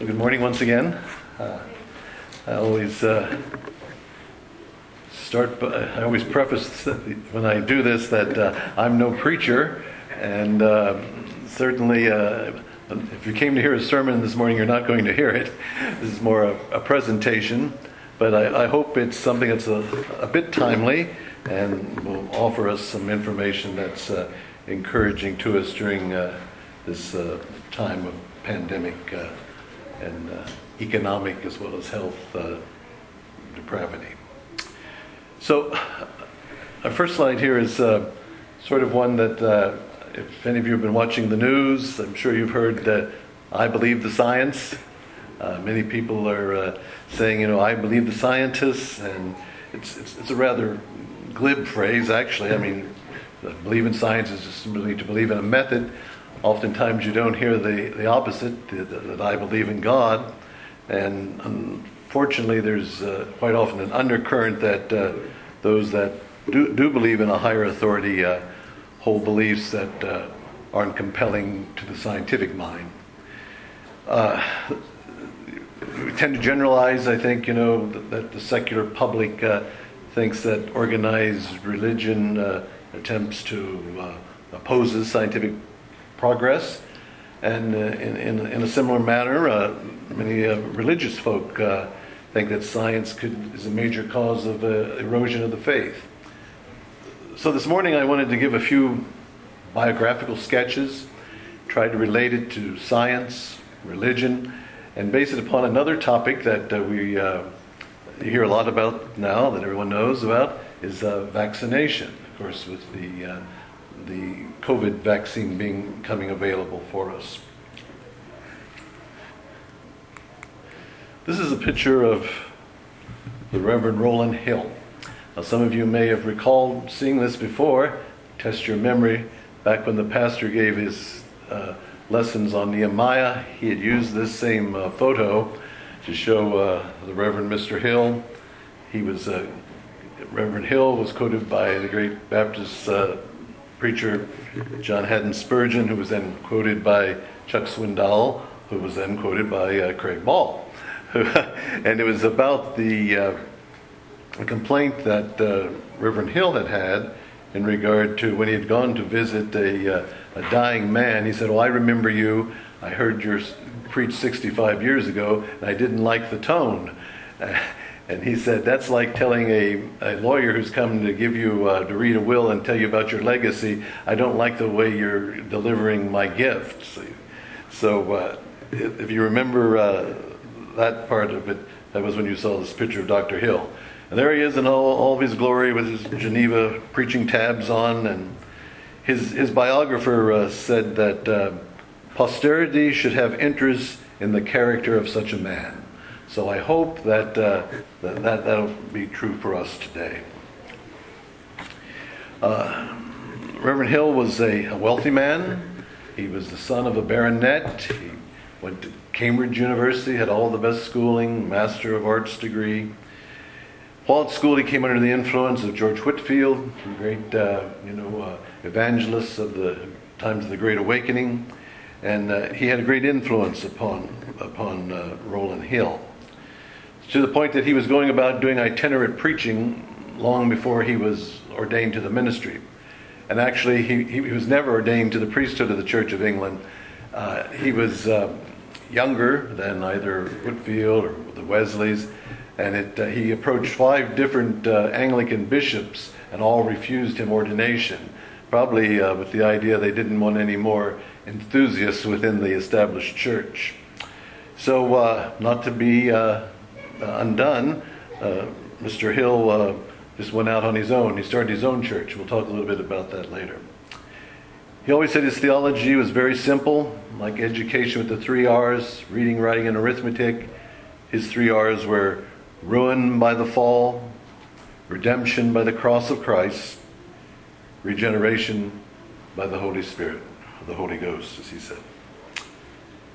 Well, good morning once again. Uh, I always uh, start, by, I always preface when I do this that uh, I'm no preacher, and uh, certainly uh, if you came to hear a sermon this morning, you're not going to hear it. This is more a, a presentation, but I, I, hope it's something that's a, a, bit timely and will offer us some information that's uh, encouraging to us during this time of pandemic and uh, economic as well as health uh, depravity. So, our first slide here is uh, sort of one that, uh, if any of you have been watching the news, I'm sure you've heard that I believe the science. Uh, many people are uh, saying, you know, I believe the scientists, and it's, it's, it's a rather glib phrase, actually. I mean, believe in science is just simply to believe in a method Oftentimes you don't hear the, the opposite, that I believe in God. And unfortunately, there's uh, quite often an undercurrent that uh, those that do, do believe in a higher authority uh, hold beliefs that uh, aren't compelling to the scientific mind. Uh, we tend to generalize, I think, you know, that, that the secular public uh, thinks that organized religion attempts to opposes scientific progress. And uh, in, in, in, a similar manner, uh, many uh, religious folk uh, think that science could, is a major cause of uh, erosion of the faith. So this morning I wanted to give a few biographical sketches, try to relate it to science, religion, and base it upon another topic that we hear a lot about now, that everyone knows about, is vaccination. Of course, with the the COVID vaccine being coming available for us. This is a picture of the Reverend Rowland Hill. Now, some of you may have recalled seeing this before. Test your memory. Back when the pastor gave his uh, lessons on Nehemiah, he had used this same uh, photo to show uh, the Reverend Mr. Hill. He was uh, Reverend Hill was quoted by the great Baptist uh, preacher John Haddon Spurgeon, who was then quoted by Chuck Swindoll, who was then quoted by uh, Craig Ball. and it was about the, uh, complaint that uh, Reverend Hill had had in regard to when he had gone to visit a, uh, a dying man. He said, "Well, I remember you. I heard your preach 65 years ago, and I didn't like the tone." And he said, that's like telling a, a lawyer who's come to give you, uh, to read a will and tell you about your legacy, I don't like the way you're delivering my gift. So uh, if you remember uh, that part of it, that was when you saw this picture of Dr. Hill. And there he is in all, all of his glory with his Geneva preaching tabs on. And his, his biographer uh, said that uh, posterity should have interest in the character of such a man. So I hope that, uh, that, that that'll be true for us today. Uh, Reverend Hill was a, a, wealthy man. He was the son of a baronet. He went to Cambridge University, had all the best schooling, Master of Arts degree. While at school, he came under the influence of George Whitefield, the great, uh, you know, uh, evangelist of the times of the Great Awakening, and uh, he had a great influence upon upon uh, Rowland Hill to the point that he was going about doing itinerant preaching long before he was ordained to the ministry. And actually, he, he was never ordained to the priesthood of the Church of England. Uh, he was uh, younger than either Whitefield or the Wesleys, and it, uh, he approached five different uh, Anglican bishops, and all refused him ordination, probably uh, with the idea they didn't want any more enthusiasts within the established church. So, uh, not to be undone, uh, Mr. Hill uh, just went out on his own. He started his own church. We'll talk a little bit about that later. He always said his theology was very simple, like education with the three R's reading, writing, and arithmetic. His three R's were ruin by the fall, redemption by the cross of Christ, regeneration by the Holy Spirit, the Holy Ghost, as he said.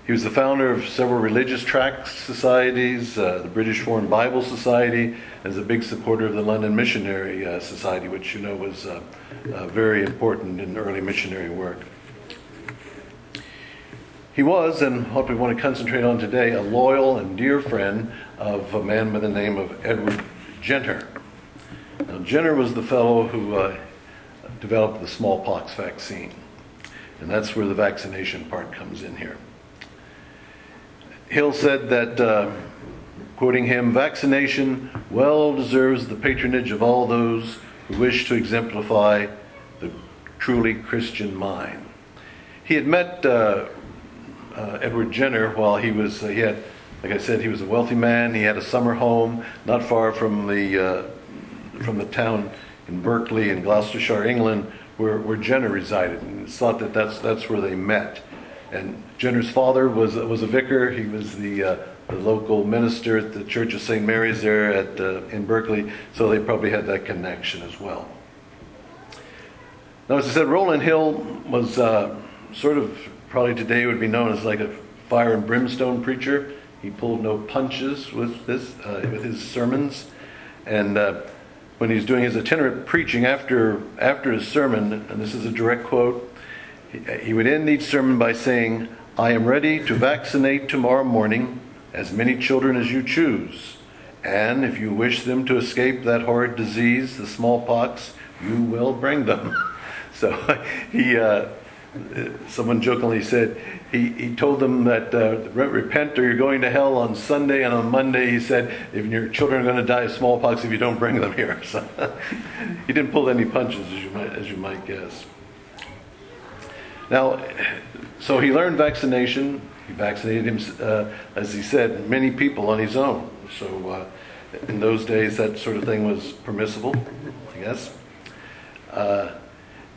He was the founder of several religious tract societies, uh, the British Foreign Bible Society, as a big supporter of the London Missionary uh, Society, which you know was uh, uh very important in early missionary work. He was, and what we want to concentrate on today, a loyal and dear friend of a man by the name of Edward Jenner. Now, Jenner was the fellow who uh, developed the smallpox vaccine. And that's where the vaccination part comes in here. Hill said that, uh, quoting him, vaccination well deserves the patronage of all those who wish to exemplify the truly Christian mind. He had met uh, uh, Edward Jenner while he was, uh, he had, like I said, he was a wealthy man. He had a summer home not far from the, uh, from the town in Berkeley in Gloucestershire, England, where, where Jenner resided. And it's thought that that's, that's where they met. And Jenner's father was, was a vicar. He was the, uh, the local minister at the Church of St. Mary's there at, uh, in Berkeley, so they probably had that connection as well. Now, as I said, Rowland Hill was uh, sort of probably today would be known as like a fire and brimstone preacher. He pulled no punches with this, uh, with his sermons, and uh, when he's doing his itinerant preaching after, after his sermon, and this is a direct quote, he, would end each sermon by saying, I am ready to vaccinate tomorrow morning as many children as you choose. And if you wish them to escape that horrid disease, the smallpox, you will bring them. So he, uh, someone jokingly said he, he told them that uh, repent or you're going to hell on Sunday, and on Monday he said if your children are going to die of smallpox if you don't bring them here. So he didn't pull any punches, as you might, as you might guess. Now, so he learned vaccination. He vaccinated him, uh, as he said, many people on his own. So uh, in those days, that sort of thing was permissible, I guess. Uh,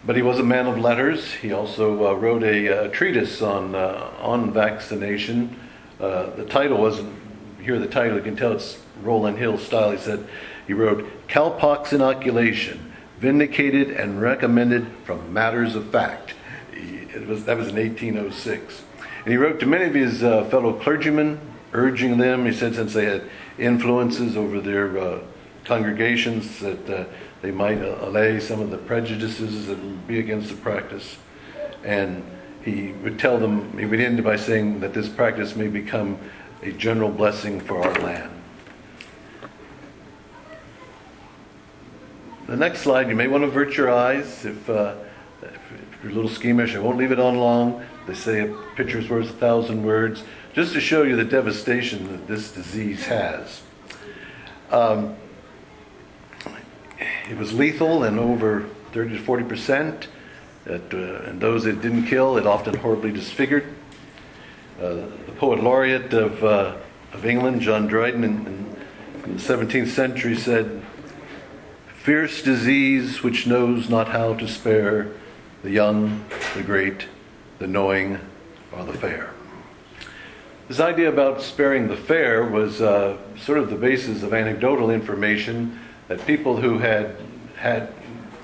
but he was a man of letters. He also uh, wrote a, uh, treatise on, uh, on vaccination. The title wasn't, here. the title, you can tell it's Rowland Hill style. He said, he wrote, Cowpox Inoculation, Vindicated and Recommended from Matters of Fact. Was, that was in 1806. And he wrote to many of his uh, fellow clergymen, urging them, he said, since they had influences over their uh, congregations, that they might allay some of the prejudices that would be against the practice. And he would tell them, he would end by saying that this practice may become a general blessing for our land. The next slide, you may want to avert your eyes if, uh, if you're a little schemish. I won't leave it on long. They say a picture's worth a thousand words, just to show you the devastation that this disease has. Um, it was lethal in over 30 to 40 percent. Uh, and those it didn't kill, it often horribly disfigured. Uh, the poet laureate of, uh, of England, John Dryden, in, in, the 17th century said, Fierce disease which knows not how to spare the young, the great, the knowing, or the fair. This idea about sparing the fair was uh, sort of the basis of anecdotal information that people who had had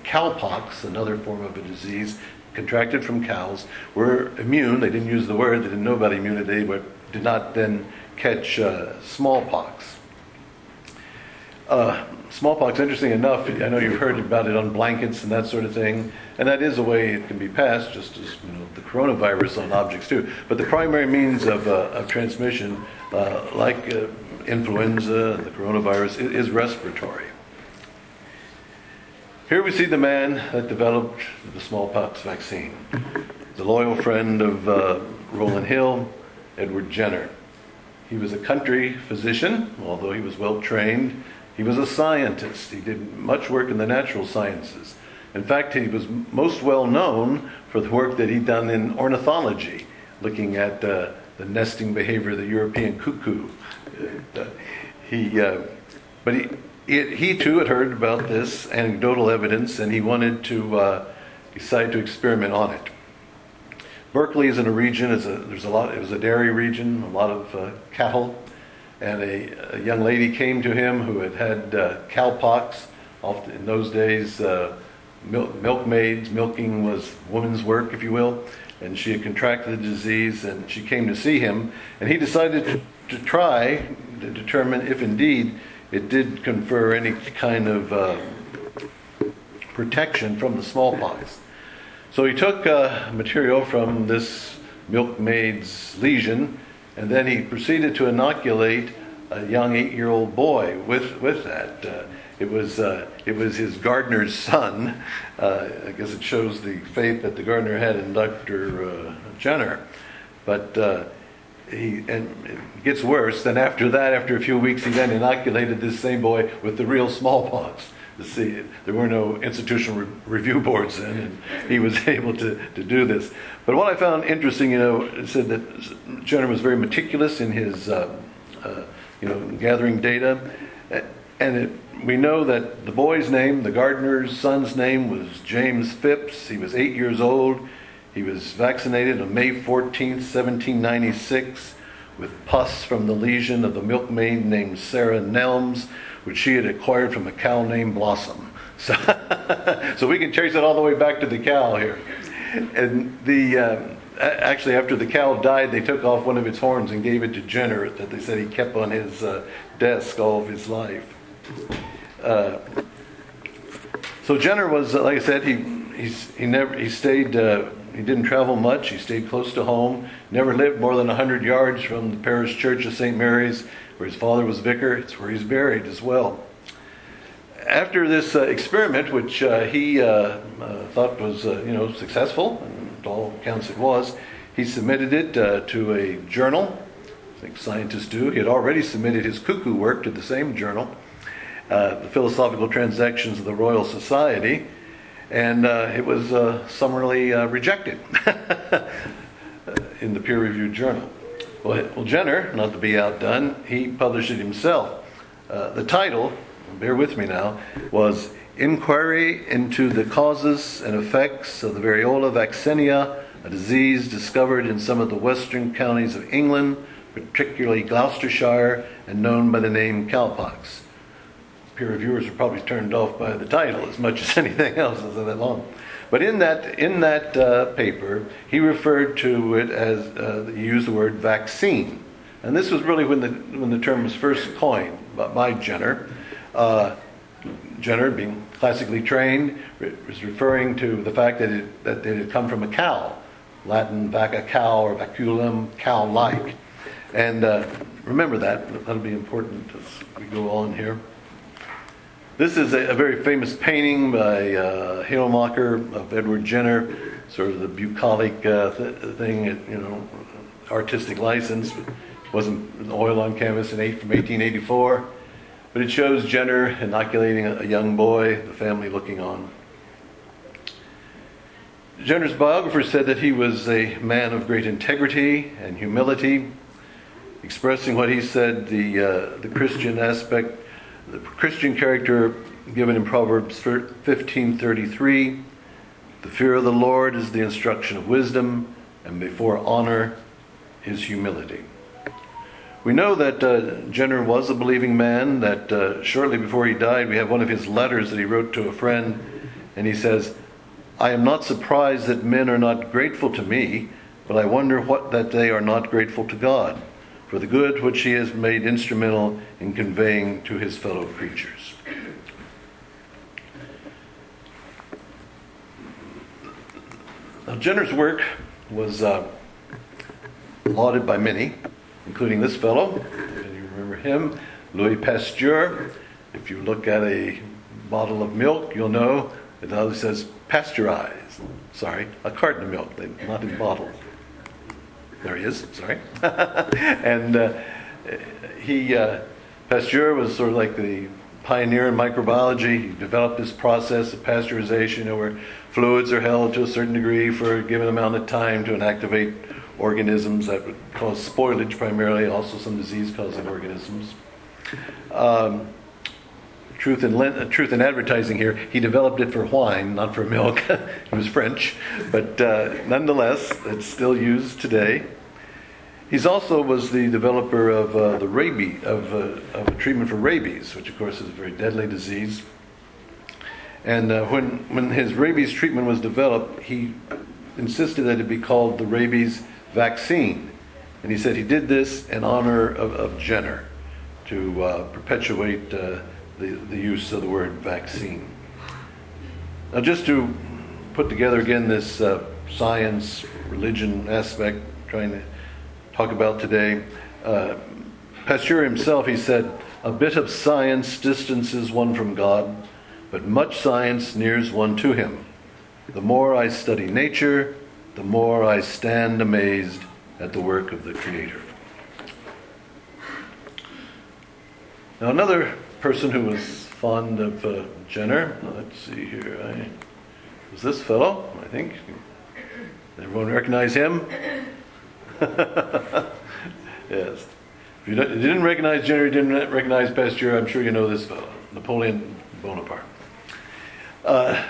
cowpox, another form of a disease contracted from cows, were immune. They didn't use the word, they didn't know about immunity, but did not then catch uh, smallpox. Uh, smallpox, interesting enough, I know you've heard about it on blankets and that sort of thing, and that is a way it can be passed, just as you know, the coronavirus on objects too. But the primary means of, uh, of transmission, uh, like uh, influenza, and the coronavirus, is respiratory. Here we see the man that developed the smallpox vaccine, the loyal friend of uh, Rowland Hill, Edward Jenner. He was a country physician, although he was well trained. He was a scientist. He did much work in the natural sciences. In fact, he was most well known for the work that he'd done in ornithology, looking at uh, the nesting behavior of the European cuckoo. Uh, he, uh, but he, it, he too had heard about this anecdotal evidence and he wanted to uh, decide to experiment on it. Berkeley is in a region, a, there's a lot, it was a dairy region, a lot of uh, cattle, and a, a, young lady came to him who had had uh, cowpox. Often in those days, uh, milk, milkmaids, milking was woman's work, if you will, and she had contracted the disease and she came to see him, and he decided to, to try to determine if indeed it did confer any kind of uh, protection from the smallpox. So he took uh, material from this milkmaid's lesion, and then he proceeded to inoculate a young eight-year-old boy with with that. Uh, it was uh, it was his gardener's son. Uh, I guess it shows the faith that the gardener had in Dr. Uh, Jenner, but. Uh, he, and it gets worse. Then after that, after a few weeks, he then inoculated this same boy with the real smallpox. See, there were no institutional re- review boards then, and he was able to, to do this. But what I found interesting, you know, said that Jenner was very meticulous in his, uh, uh, you know, gathering data, and it, we know that the boy's name, the gardener's son's name, was James Phipps. He was eight years old. He was vaccinated on May 14, 1796, with pus from the lesion of the milkmaid named Sarah Nelms, which she had acquired from a cow named Blossom. So, so we can trace it all the way back to the cow here. And the um, actually, after the cow died, they took off one of its horns and gave it to Jenner that they said he kept on his uh, desk all of his life. Uh, so Jenner was, like I said, he he never he stayed. Uh, he didn't travel much. He stayed close to home. Never lived more than 100 yards from the parish church of St. Mary's, where his father was vicar. It's where he's buried as well. After this uh, experiment, which uh, he uh, uh thought was uh, you know successful, and all accounts it was, he submitted it to a journal. I think scientists do. He had already submitted his cuckoo work to the same journal, the Philosophical Transactions of the Royal Society and it was summarily rejected in the peer reviewed journal. Well, Jenner, not to be outdone, he published it himself. Uh, the title, bear with me now, was Inquiry into the Causes and Effects of the Variola vaccinia, a disease discovered in some of the western counties of England, particularly Gloucestershire, and known by the name cowpox peer reviewers are probably turned off by the title as much as anything else. It's that long. But in that in that uh, paper, he referred to it as uh, he used the word vaccine, and this was really when the when the term was first coined by Jenner. Uh, Jenner, being classically trained, was referring to the fact that it that it had come from a cow, Latin vacca cow or vaculum cow-like, and uh, remember that that'll be important as we go on here. This is a, a very famous painting by uh, of Edward Jenner, sort of the bucolic uh, th- thing, you know, artistic license. It wasn't oil on canvas in eight, from 1884, but it shows Jenner inoculating a, a young boy, the family looking on. Jenner's biographer said that he was a man of great integrity and humility, expressing what he said the, uh, the Christian aspect the Christian character given in Proverbs 15:33, the fear of the Lord is the instruction of wisdom, and before honor is humility. We know that uh, Jenner was a believing man, that uh, shortly before he died, we have one of his letters that he wrote to a friend, and he says, I am not surprised that men are not grateful to me, but I wonder what that they are not grateful to God for the good which he has made instrumental in conveying to his fellow creatures. Now, Jenner's work was uh, lauded by many, including this fellow. If you remember him, Louis Pasteur. If you look at a bottle of milk, you'll know it always says pasteurized. Sorry, a carton of milk, not in bottles. There he is, sorry. and uh, he, uh, Pasteur was sort of like the pioneer in microbiology. He developed this process of pasteurization you know, where fluids are held to a certain degree for a given amount of time to inactivate organisms that would cause spoilage primarily, also some disease causing organisms. Um, truth in, uh, truth in advertising here, he developed it for wine, not for milk. he was French, but uh, nonetheless, it's still used today. He's also was the developer of uh, the rabies, of, uh, of, a treatment for rabies, which of course is a very deadly disease. And uh, when, when his rabies treatment was developed, he insisted that it be called the rabies vaccine. And he said he did this in honor of, of Jenner to uh, perpetuate the, the use of the word vaccine. Now, just to put together again this uh, science religion aspect, trying to talk about today. Uh, Pasteur himself, he said, a bit of science distances one from God, but much science nears one to him. The more I study nature, the more I stand amazed at the work of the Creator. Now, another person who was fond of uh, Jenner, let's see here, I, was this fellow, I think. Everyone recognize him? yes. If you, you, didn't recognize Jenner, you didn't recognize Pasteur, I'm sure you know this fellow, Napoleon Bonaparte. Uh,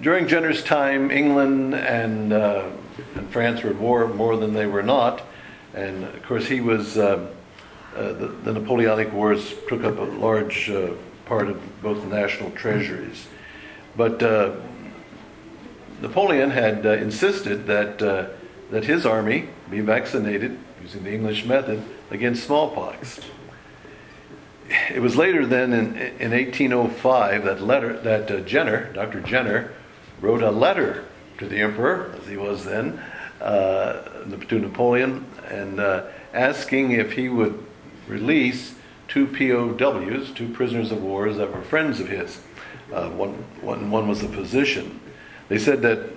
during Jenner's time, England and, uh, and France were at war more than they were not. And of course, he was, uh, uh the, the, Napoleonic Wars took up a large uh, part of both the national treasuries. But uh, Napoleon had insisted that, that his army be vaccinated using the English method against smallpox. It was later then in, in 1805 that letter that Jenner, Dr. Jenner, wrote a letter to the emperor, as he was then, uh, to Napoleon, and uh, asking if he would release two POWs, two prisoners of war that were friends of his. Uh, one, one, one was a physician. They said that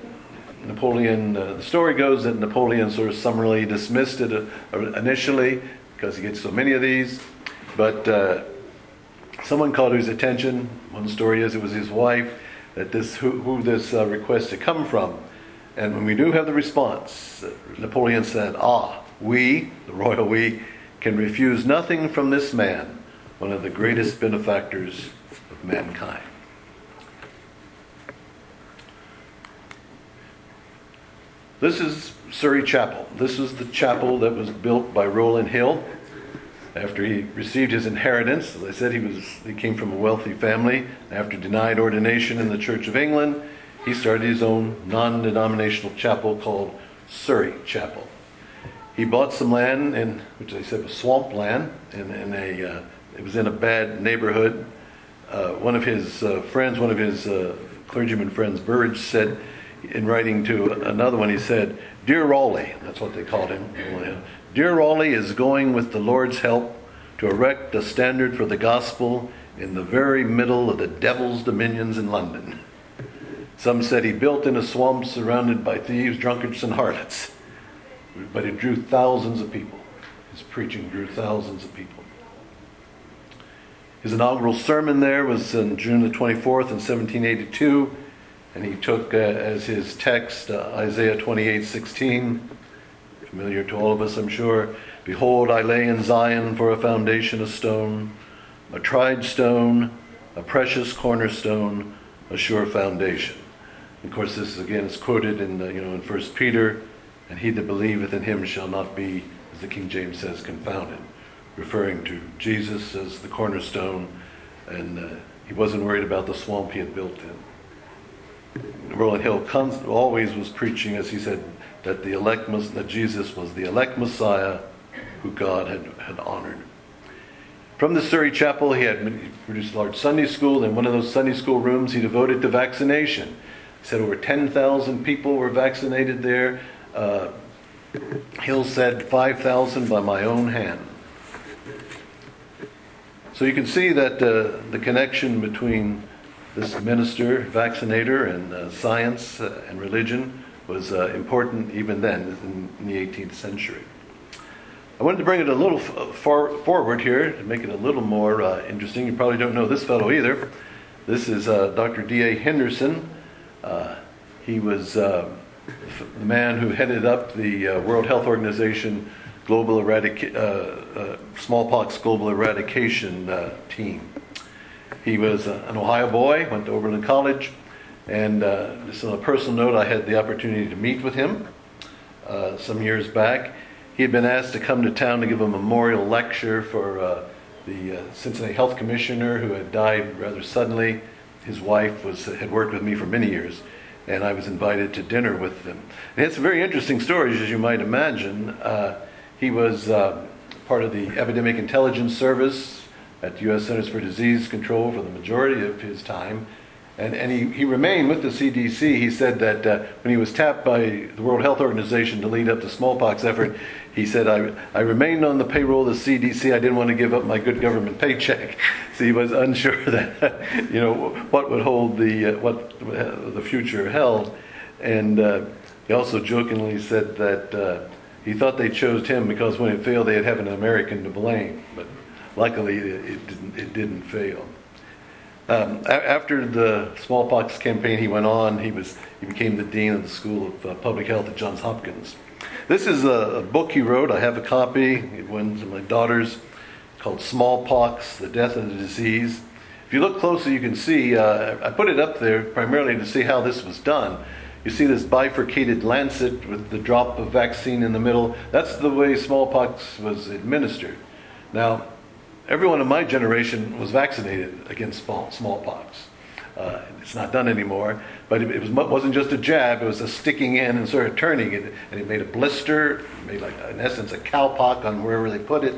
Napoleon, uh, the story goes that Napoleon sort of summarily dismissed it uh, initially because he gets so many of these, but uh, someone called his attention. One story is it was his wife that this who, who this uh, request had come from. And when we do have the response, uh, Napoleon said, Ah, we, the royal we, can refuse nothing from this man, one of the greatest benefactors of mankind. This is Surrey Chapel. This is the chapel that was built by Rowland Hill after he received his inheritance, as I said, he was he came from a wealthy family. After denied ordination in the Church of England, he started his own non-denominational chapel called Surrey Chapel. He bought some land in which they said was swamp land, in, in a uh, it was in a bad neighborhood. Uh, one of his uh, friends, one of his uh, clergyman friends, Burridge, said in writing to another one, he said, "Dear Raleigh," that's what they called him. Dear Raleigh is going with the Lord's help to erect a standard for the gospel in the very middle of the devil's dominions in London. Some said he built in a swamp surrounded by thieves, drunkards, and harlots. But it drew thousands of people. His preaching drew thousands of people. His inaugural sermon there was on June the 24th in 1782, and he took uh, as his text uh, Isaiah 28 16 familiar to all of us, I'm sure. Behold, I lay in Zion for a foundation a stone, a tried stone, a precious cornerstone, a sure foundation. Of course, this again is quoted in the, you know in First Peter, and he that believeth in him shall not be, as the King James says, confounded, referring to Jesus as the cornerstone, and uh, he wasn't worried about the swamp he had built in. Rowland Hill always was preaching, as he said, that the elect that Jesus was the elect Messiah who God had, had honored. From the Surrey Chapel, he had produced a large Sunday school. In one of those Sunday school rooms, he devoted to vaccination. He said over 10,000 people were vaccinated there. Uh, Hill said 5,000 by my own hand. So you can see that uh, the connection between this minister, vaccinator, and uh, science uh, and religion was uh, important even then in, the 18th century. I wanted to bring it a little f- uh, far forward here to make it a little more interesting. You probably don't know this fellow either. This is Dr. D.A. Henderson. He was the man who headed up the World Health Organization global eradica- smallpox global eradication team. He was an Ohio boy, went to Oberlin College, and uh, just on a personal note, I had the opportunity to meet with him uh, some years back. He had been asked to come to town to give a memorial lecture for uh, the uh, Cincinnati Health Commissioner who had died rather suddenly. His wife was had worked with me for many years, and I was invited to dinner with them. And it's a very interesting stories, as you might imagine. Uh, he was uh, part of the Epidemic Intelligence Service at the U.S. Centers for Disease Control for the majority of his time And, and he, he remained with the CDC. He said that uh, when he was tapped by the World Health Organization to lead up the smallpox effort, he said, I, I remained on the payroll of the CDC. I didn't want to give up my good government paycheck. So he was unsure that, you know, what would hold the, uh, what the future held. And uh, he also jokingly said that uh, he thought they chose him because when it failed, they'd have an American to blame. But luckily, it, it didn't, it didn't fail. Um, a- after the smallpox campaign, he went on. He was he became the dean of the School of uh, Public Health at Johns Hopkins. This is a, a book he wrote. I have a copy. It went to my daughters, called "Smallpox: The Death of the Disease." If you look closely, you can see. Uh, I put it up there primarily to see how this was done. You see this bifurcated lancet with the drop of vaccine in the middle. That's the way smallpox was administered. Now, everyone in my generation was vaccinated against smallpox. Uh, it's not done anymore, but it, it was, wasn't just a jab, it was a sticking in and sort of turning it, and it made a blister, made like, in essence, a cowpox on wherever they put it.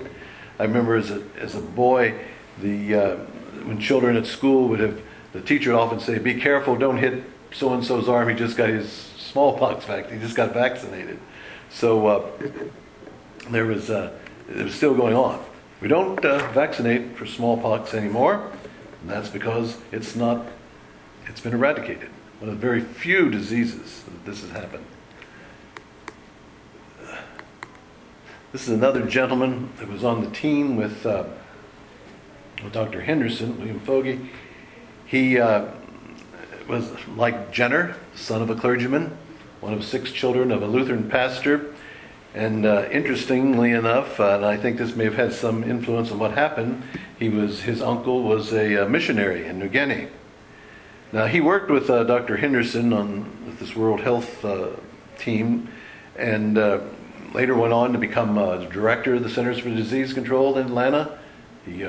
I remember as a, as a boy, the, uh, when children at school would have, the teacher would often say, be careful, don't hit so and so's arm, he just got his smallpox vaccine, he just got vaccinated. So uh, there was, uh, it was still going on. We don't uh, vaccinate for smallpox anymore, and that's because it's not, it's been eradicated. One of the very few diseases that this has happened. This is another gentleman that was on the team with, uh, with Dr. Henderson, William Foege. He uh, was like Jenner, son of a clergyman, one of six children of a Lutheran pastor. And uh, interestingly enough, uh, and I think this may have had some influence on what happened, he was his uncle was a, uh, missionary in New Guinea. Now he worked with uh, Dr. Henderson on with this World Health uh, team, and later went on to become director of the Centers for Disease Control in Atlanta. He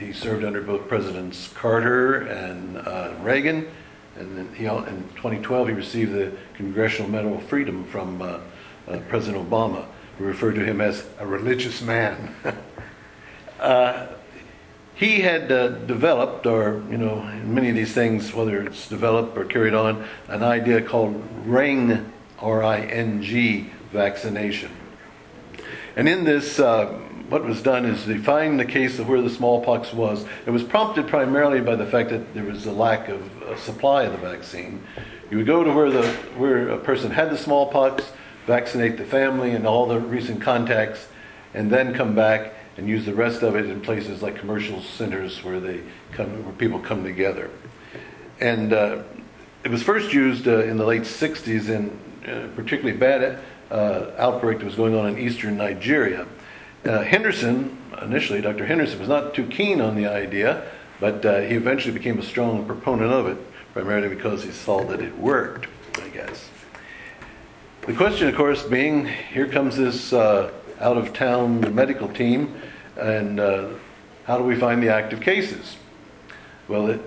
he served under both Presidents Carter and Reagan and then he, in 2012, he received the Congressional Medal of Freedom from uh, uh, President Obama, who referred to him as a religious man. uh, he had uh, developed, or, you know, many of these things, whether it's developed or carried on, an idea called ring, R I N G, vaccination. And in this, uh, what was done is they find the case of where the smallpox was. It was prompted primarily by the fact that there was a lack of a supply of the vaccine. You would go to where the where a person had the smallpox, vaccinate the family and all the recent contacts, and then come back and use the rest of it in places like commercial centers where they come where people come together. And uh, it was first used uh, in the late 60s in uh, particularly bad uh, outbreak that was going on in eastern Nigeria. Uh, Henderson, initially, Dr. Henderson, was not too keen on the idea, but uh, he eventually became a strong proponent of it, primarily because he saw that it worked, I guess. The question, of course, being here comes this uh, out of town medical team, and uh, how do we find the active cases? Well, it,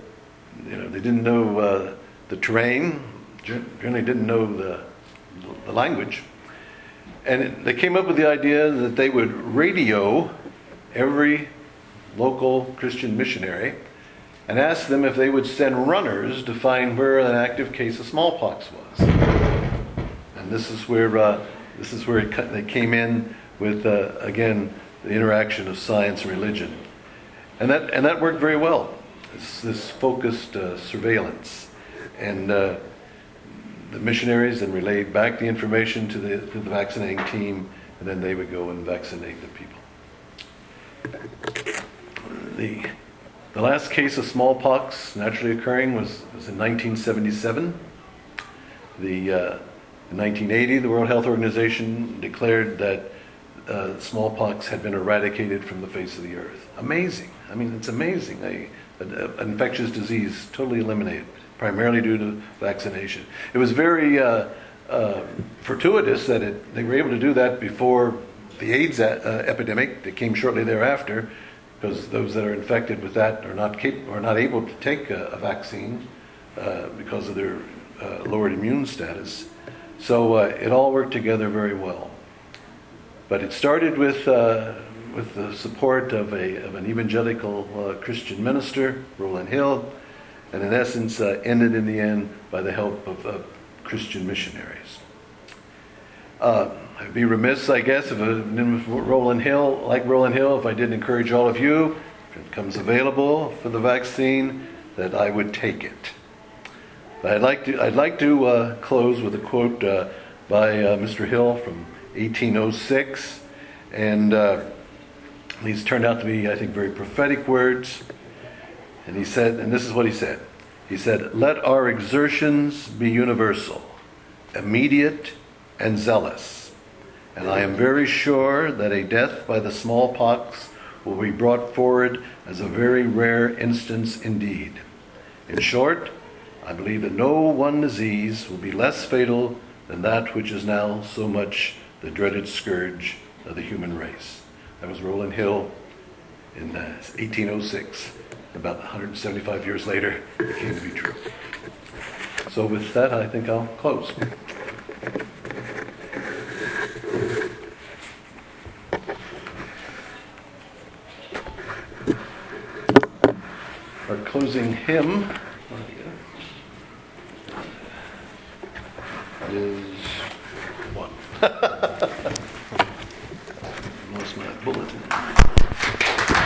you know, they didn't know uh, the terrain, generally didn't know the, the language. And they came up with the idea that they would radio every local Christian missionary and ask them if they would send runners to find where an active case of smallpox was. And this is where uh, this is where it, they came in with uh, again the interaction of science and religion, and that and that worked very well. This focused uh, surveillance, and uh, the missionaries then relayed back the information to the, to the vaccinating team, and then they would go and vaccinate the people. The, the last case of smallpox naturally occurring was, was in 1977. The, uh, in 1980, the World Health Organization declared that uh, smallpox had been eradicated from the face of the earth. Amazing. I mean, it's amazing. A, an infectious disease totally eliminated primarily due to vaccination. It was very uh, uh, fortuitous that it, they were able to do that before the AIDS a- uh, epidemic that came shortly thereafter, because those that are infected with that are not cap- are not able to take a, a vaccine uh, because of their uh, lowered immune status. So uh, it all worked together very well. But it started with with the support of a of an evangelical Christian minister, Rowland Hill and in essence uh, ended in the end by the help of uh, Christian missionaries. Uh, I'd be remiss, I guess, if a, Rowland Hill, like Rowland Hill, if I didn't encourage all of you, if it becomes available for the vaccine, that I would take it. I'd like to, I'd like to uh, close with a quote uh, by uh, Mr. Hill from 1806, and uh, these turned out to be, I think, very prophetic words. And he said, and this is what he said. He said, "Let our exertions be universal, immediate, and zealous." And I am very sure that a death by the smallpox will be brought forward as a very rare instance indeed. In short, I believe that no one disease will be less fatal than that which is now so much the dreaded scourge of the human race. That was Rowland Hill in uh, 1806. About 175 years later, it came to be true. So, with that, I think I'll close. Our closing hymn